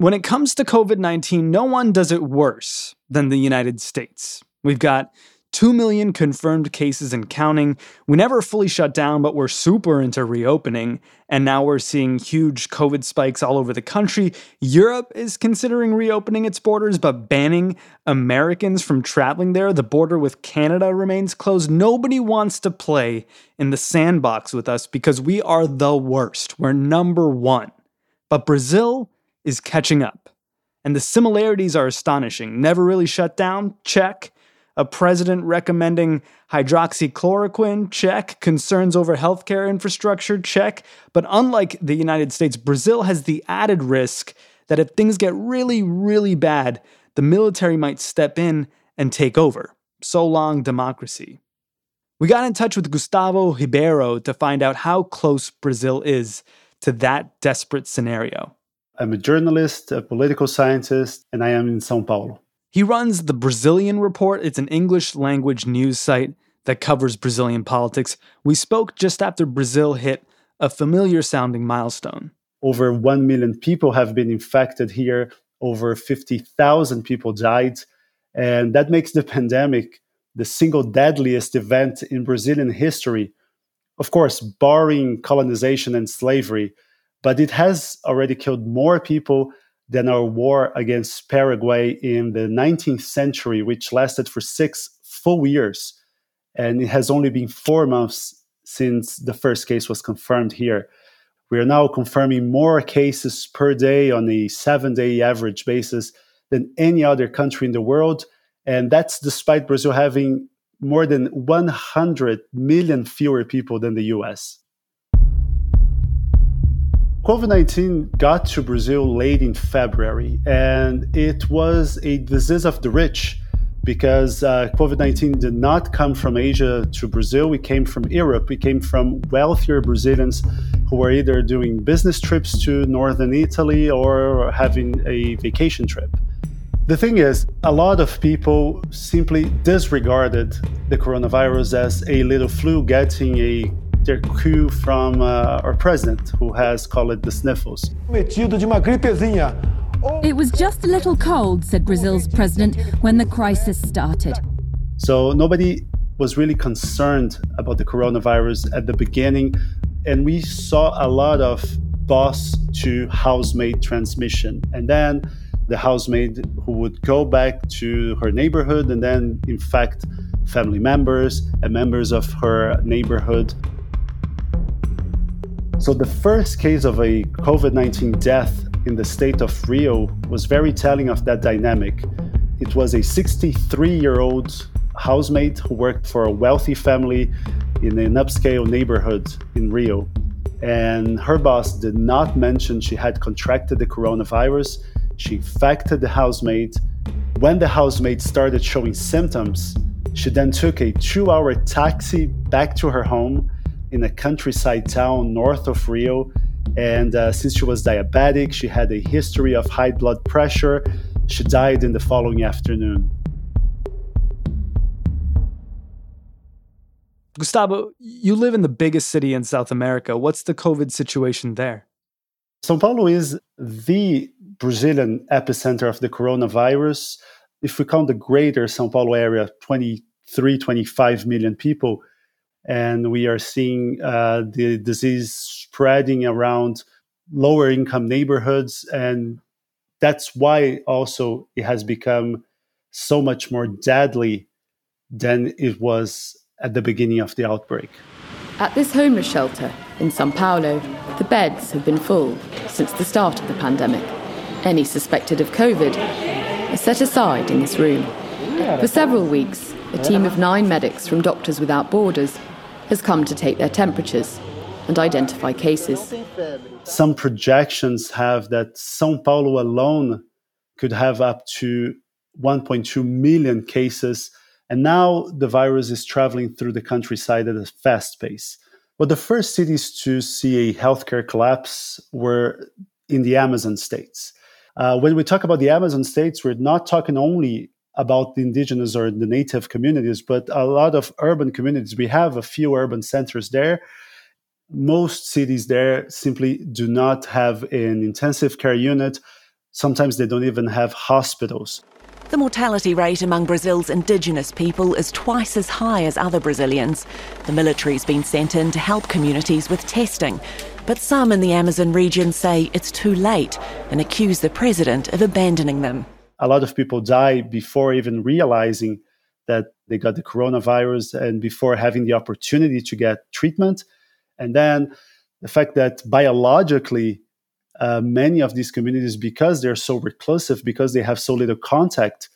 When it comes to COVID 19, no one does it worse than the United States. We've got 2 million confirmed cases and counting. We never fully shut down, but we're super into reopening. And now we're seeing huge COVID spikes all over the country. Europe is considering reopening its borders, but banning Americans from traveling there. The border with Canada remains closed. Nobody wants to play in the sandbox with us because we are the worst. We're number one. But Brazil is catching up. And the similarities are astonishing. Never really shut down? Check a president recommending hydroxychloroquine, check. Concerns over healthcare infrastructure, check. But unlike the United States, Brazil has the added risk that if things get really, really bad, the military might step in and take over. So long, democracy. We got in touch with Gustavo Ribeiro to find out how close Brazil is to that desperate scenario. I'm a journalist, a political scientist, and I am in Sao Paulo. He runs the Brazilian Report. It's an English language news site that covers Brazilian politics. We spoke just after Brazil hit a familiar sounding milestone. Over 1 million people have been infected here, over 50,000 people died. And that makes the pandemic the single deadliest event in Brazilian history. Of course, barring colonization and slavery, but it has already killed more people than our war against Paraguay in the 19th century, which lasted for six full years. And it has only been four months since the first case was confirmed here. We are now confirming more cases per day on a seven day average basis than any other country in the world. And that's despite Brazil having more than 100 million fewer people than the US. COVID 19 got to Brazil late in February, and it was a disease of the rich because uh, COVID 19 did not come from Asia to Brazil. It came from Europe. It came from wealthier Brazilians who were either doing business trips to northern Italy or having a vacation trip. The thing is, a lot of people simply disregarded the coronavirus as a little flu getting a their cue from uh, our president, who has called it the sniffles. It was just a little cold, said Brazil's president when the crisis started. So nobody was really concerned about the coronavirus at the beginning, and we saw a lot of boss to housemaid transmission. And then the housemaid who would go back to her neighborhood and then infect family members and members of her neighborhood. So, the first case of a COVID 19 death in the state of Rio was very telling of that dynamic. It was a 63 year old housemaid who worked for a wealthy family in an upscale neighborhood in Rio. And her boss did not mention she had contracted the coronavirus. She infected the housemaid. When the housemaid started showing symptoms, she then took a two hour taxi back to her home in a countryside town north of Rio. And uh, since she was diabetic, she had a history of high blood pressure. She died in the following afternoon. Gustavo, you live in the biggest city in South America. What's the COVID situation there? Sao Paulo is the Brazilian epicenter of the coronavirus. If we count the greater Sao Paulo area, 23, 25 million people, and we are seeing uh, the disease spreading around lower income neighborhoods. And that's why also it has become so much more deadly than it was at the beginning of the outbreak. At this homeless shelter in Sao Paulo, the beds have been full since the start of the pandemic. Any suspected of COVID are set aside in this room. For several weeks, a team of nine medics from Doctors Without Borders has come to take their temperatures and identify cases. Some projections have that Sao Paulo alone could have up to 1.2 million cases and now the virus is traveling through the countryside at a fast pace. But the first cities to see a healthcare collapse were in the Amazon states. Uh, when we talk about the Amazon states, we're not talking only about the indigenous or the native communities, but a lot of urban communities. We have a few urban centers there. Most cities there simply do not have an intensive care unit. Sometimes they don't even have hospitals. The mortality rate among Brazil's indigenous people is twice as high as other Brazilians. The military's been sent in to help communities with testing. But some in the Amazon region say it's too late and accuse the president of abandoning them. A lot of people die before even realizing that they got the coronavirus and before having the opportunity to get treatment. And then the fact that biologically uh, many of these communities, because they're so reclusive, because they have so little contact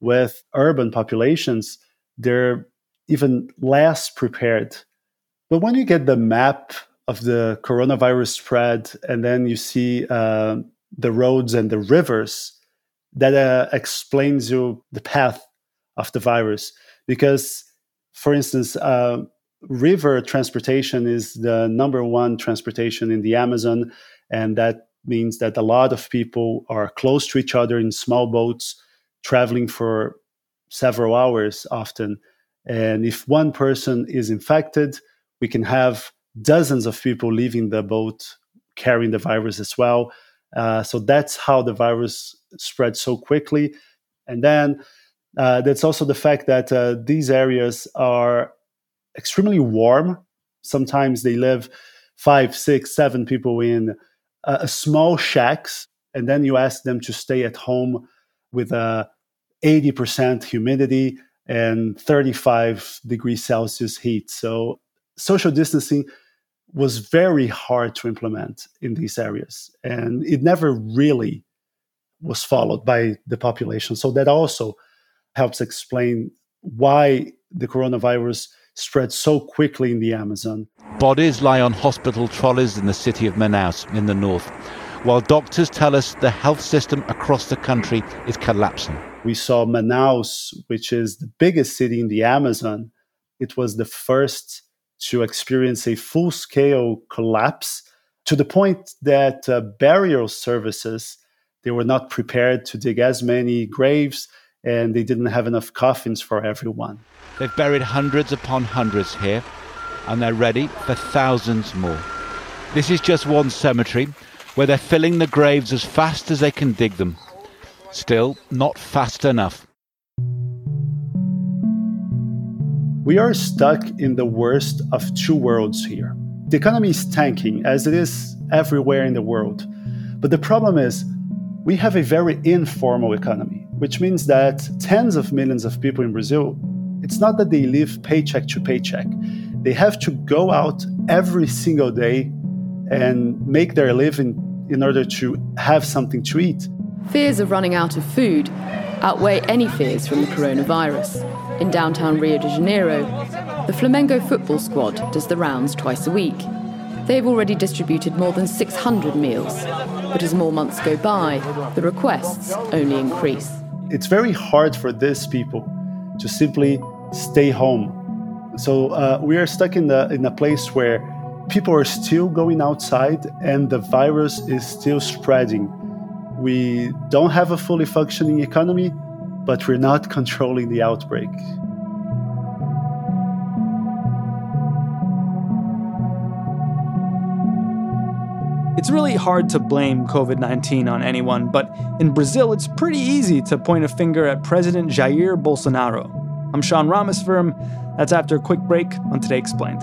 with urban populations, they're even less prepared. But when you get the map of the coronavirus spread, and then you see uh, the roads and the rivers, that uh, explains you the path of the virus. Because, for instance, uh, river transportation is the number one transportation in the Amazon, and that means that a lot of people are close to each other in small boats, traveling for several hours often. And if one person is infected, we can have dozens of people leaving the boat carrying the virus as well. Uh, so that's how the virus spread so quickly. And then uh, that's also the fact that uh, these areas are extremely warm. Sometimes they live five, six, seven people in uh, small shacks, and then you ask them to stay at home with a 80% humidity and 35 degrees Celsius heat. So social distancing was very hard to implement in these areas, and it never really was followed by the population. So that also helps explain why the coronavirus spread so quickly in the Amazon. Bodies lie on hospital trolleys in the city of Manaus in the north, while doctors tell us the health system across the country is collapsing. We saw Manaus, which is the biggest city in the Amazon. It was the first to experience a full scale collapse to the point that uh, burial services they were not prepared to dig as many graves and they didn't have enough coffins for everyone. They've buried hundreds upon hundreds here, and they're ready for thousands more. This is just one cemetery where they're filling the graves as fast as they can dig them. Still, not fast enough. We are stuck in the worst of two worlds here. The economy is tanking, as it is everywhere in the world. But the problem is, we have a very informal economy, which means that tens of millions of people in Brazil it's not that they live paycheck to paycheck. They have to go out every single day and make their living in order to have something to eat. Fears of running out of food outweigh any fears from the coronavirus. In downtown Rio de Janeiro, the Flamengo football squad does the rounds twice a week. They've already distributed more than 600 meals, but as more months go by, the requests only increase. It's very hard for these people to simply stay home. So uh, we are stuck in the in a place where people are still going outside and the virus is still spreading. We don't have a fully functioning economy, but we're not controlling the outbreak. It's really hard to blame COVID 19 on anyone, but in Brazil, it's pretty easy to point a finger at President Jair Bolsonaro. I'm Sean Rameswaram. That's after a quick break on Today Explained.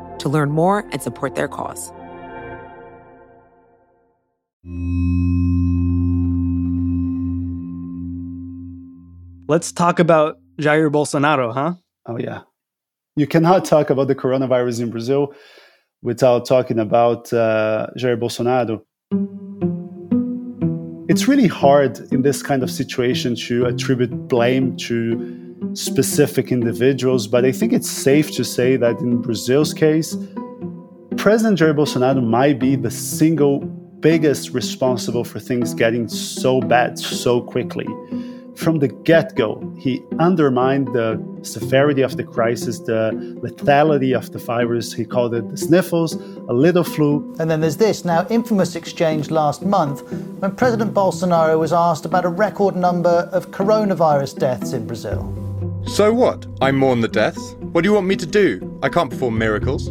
to learn more and support their cause. Let's talk about Jair Bolsonaro, huh? Oh, yeah. You cannot talk about the coronavirus in Brazil without talking about uh, Jair Bolsonaro. It's really hard in this kind of situation to attribute blame to specific individuals, but I think it's safe to say that in Brazil's case, President Jair Bolsonaro might be the single biggest responsible for things getting so bad so quickly. From the get go, he undermined the severity of the crisis, the lethality of the virus. He called it the sniffles, a little flu. And then there's this now infamous exchange last month when President Bolsonaro was asked about a record number of coronavirus deaths in Brazil. So what? I mourn the deaths. What do you want me to do? I can't perform miracles.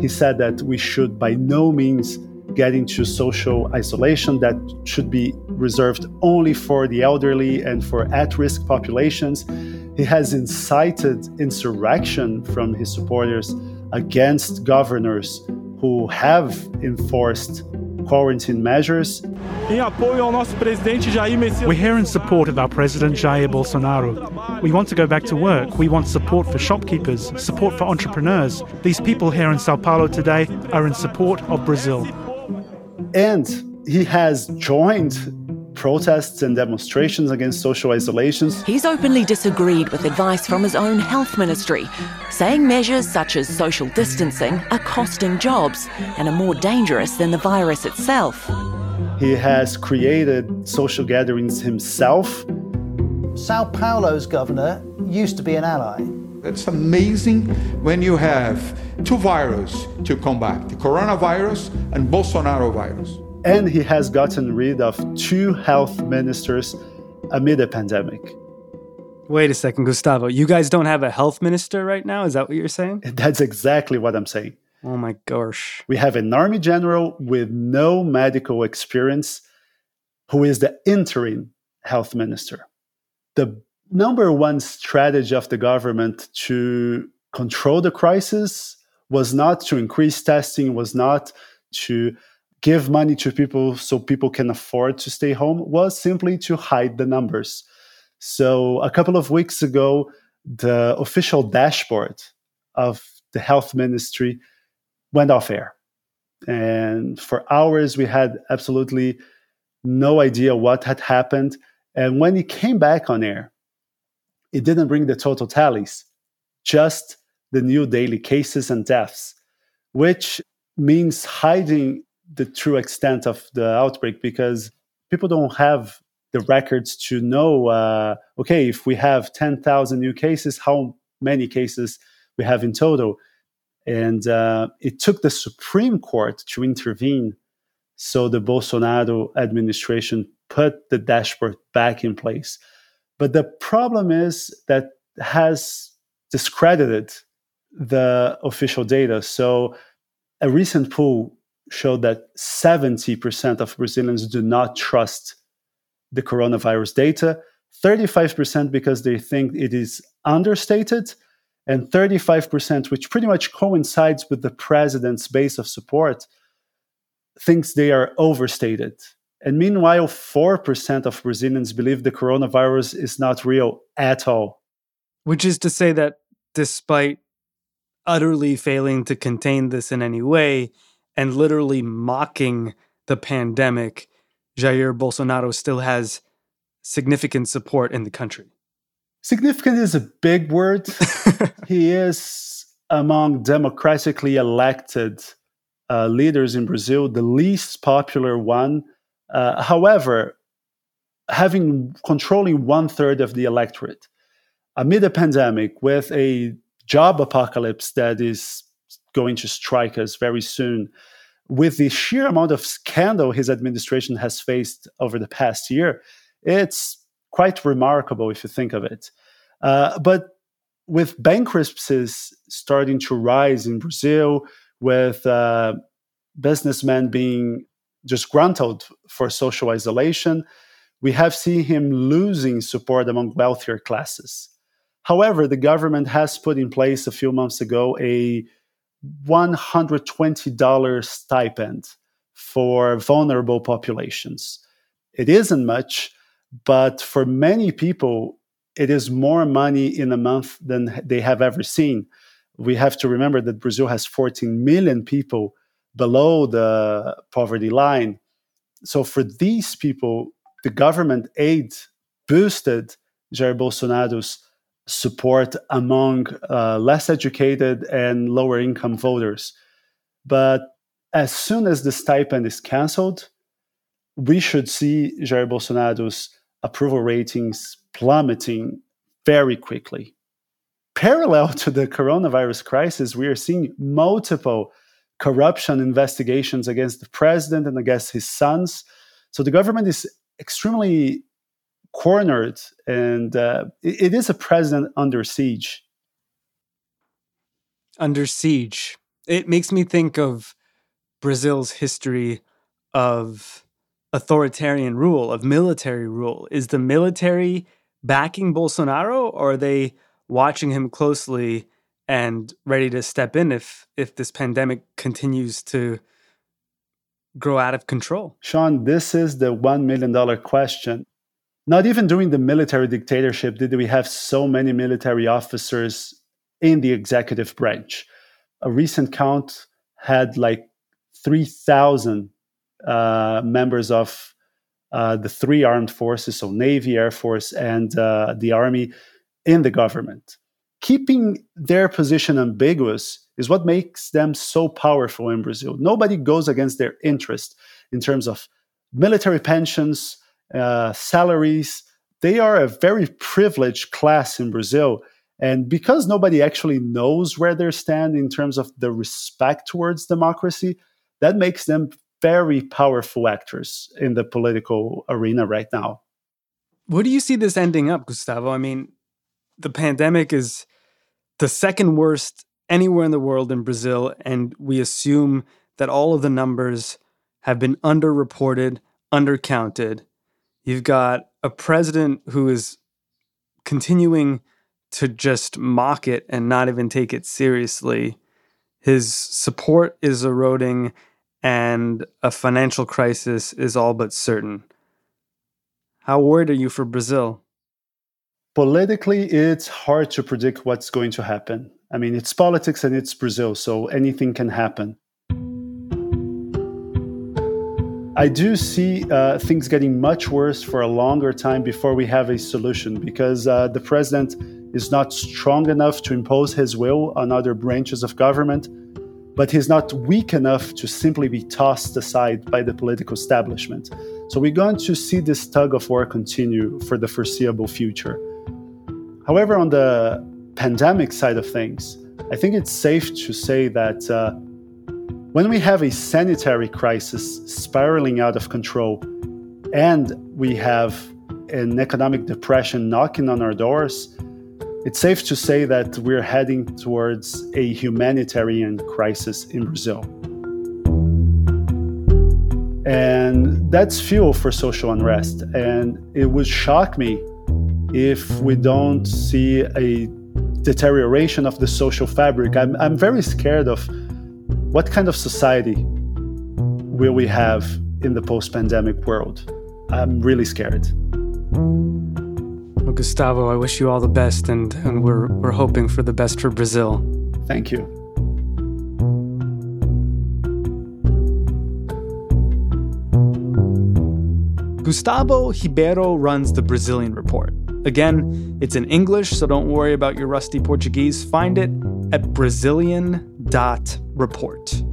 He said that we should by no means get into social isolation that should be reserved only for the elderly and for at risk populations. He has incited insurrection from his supporters against governors who have enforced quarantine measures. We're here in support of our president Jair Bolsonaro. We want to go back to work. We want support for shopkeepers, support for entrepreneurs. These people here in Sao Paulo today are in support of Brazil. And he has joined protests and demonstrations against social isolations. He's openly disagreed with advice from his own health ministry, saying measures such as social distancing are costing jobs and are more dangerous than the virus itself. He has created social gatherings himself. Sao Paulo's governor used to be an ally. It's amazing when you have two viruses to combat the coronavirus and Bolsonaro virus and he has gotten rid of two health ministers amid a pandemic. Wait a second, Gustavo. You guys don't have a health minister right now? Is that what you're saying? That's exactly what I'm saying. Oh my gosh. We have an army general with no medical experience who is the interim health minister. The number one strategy of the government to control the crisis was not to increase testing, was not to give money to people so people can afford to stay home was simply to hide the numbers. So a couple of weeks ago, the official dashboard of the health ministry went off air. And for hours, we had absolutely no idea what had happened. And when it came back on air, it didn't bring the total tallies, just the new daily cases and deaths, which means hiding the true extent of the outbreak because people don't have the records to know, uh, okay, if we have 10,000 new cases, how many cases we have in total. And uh, it took the Supreme Court to intervene so the Bolsonaro administration put the dashboard back in place. But the problem is that has discredited the official data. So a recent poll showed that 70% of Brazilians do not trust the coronavirus data, 35% because they think it is understated, and 35%, which pretty much coincides with the president's base of support, thinks they are overstated. And meanwhile, 4% of Brazilians believe the coronavirus is not real at all. Which is to say that despite utterly failing to contain this in any way and literally mocking the pandemic, Jair Bolsonaro still has significant support in the country. Significant is a big word. he is among democratically elected uh, leaders in Brazil, the least popular one. Uh, however, having controlling one third of the electorate amid a pandemic with a job apocalypse that is going to strike us very soon, with the sheer amount of scandal his administration has faced over the past year, it's quite remarkable if you think of it. Uh, but with bankruptcies starting to rise in Brazil, with uh, businessmen being disgruntled for social isolation, we have seen him losing support among wealthier classes. However, the government has put in place a few months ago a $120 stipend for vulnerable populations. It isn't much, but for many people, it is more money in a month than they have ever seen. We have to remember that Brazil has 14 million people below the poverty line. So for these people, the government aid boosted Jair Bolsonaro's support among uh, less educated and lower income voters. But as soon as the stipend is canceled, we should see Jair Bolsonaro's approval ratings plummeting very quickly. Parallel to the coronavirus crisis, we are seeing multiple corruption investigations against the president and against his sons. So the government is extremely cornered, and uh, it, it is a president under siege. Under siege. It makes me think of Brazil's history of authoritarian rule, of military rule. Is the military backing Bolsonaro, or are they watching him closely and ready to step in if if this pandemic continues to grow out of control? Sean, this is the one million dollar question. Not even during the military dictatorship did we have so many military officers in the executive branch. A recent count had like 3,000 uh, members of uh, the three armed forces, so Navy, Air Force, and uh, the Army, in the government. Keeping their position ambiguous is what makes them so powerful in Brazil. Nobody goes against their interest in terms of military pensions, uh, salaries. They are a very privileged class in Brazil. And because nobody actually knows where they stand in terms of the respect towards democracy, that makes them very powerful actors in the political arena right now. Where do you see this ending up, Gustavo? I mean, the pandemic is the second worst anywhere in the world in Brazil, and we assume that all of the numbers have been underreported, undercounted. You've got a president who is continuing to just mock it and not even take it seriously. His support is eroding, and a financial crisis is all but certain. How worried are you for Brazil? Politically, it's hard to predict what's going to happen. I mean, it's politics and it's Brazil, so anything can happen. I do see uh, things getting much worse for a longer time before we have a solution because uh, the president is not strong enough to impose his will on other branches of government, but he's not weak enough to simply be tossed aside by the political establishment. So we're going to see this tug of war continue for the foreseeable future. However, on the pandemic side of things, I think it's safe to say that uh, when we have a sanitary crisis spiraling out of control and we have an economic depression knocking on our doors, it's safe to say that we're heading towards a humanitarian crisis in Brazil. And that's fuel for social unrest. And it would shock me if we don't see a deterioration of the social fabric. I'm, I'm very scared of what kind of society will we have in the post pandemic world. I'm really scared. Well, Gustavo, I wish you all the best, and, and we're, we're hoping for the best for Brazil. Thank you. Gustavo Ribeiro runs the Brazilian Report. Again, it's in English, so don't worry about your rusty Portuguese. Find it at Brazilian.report.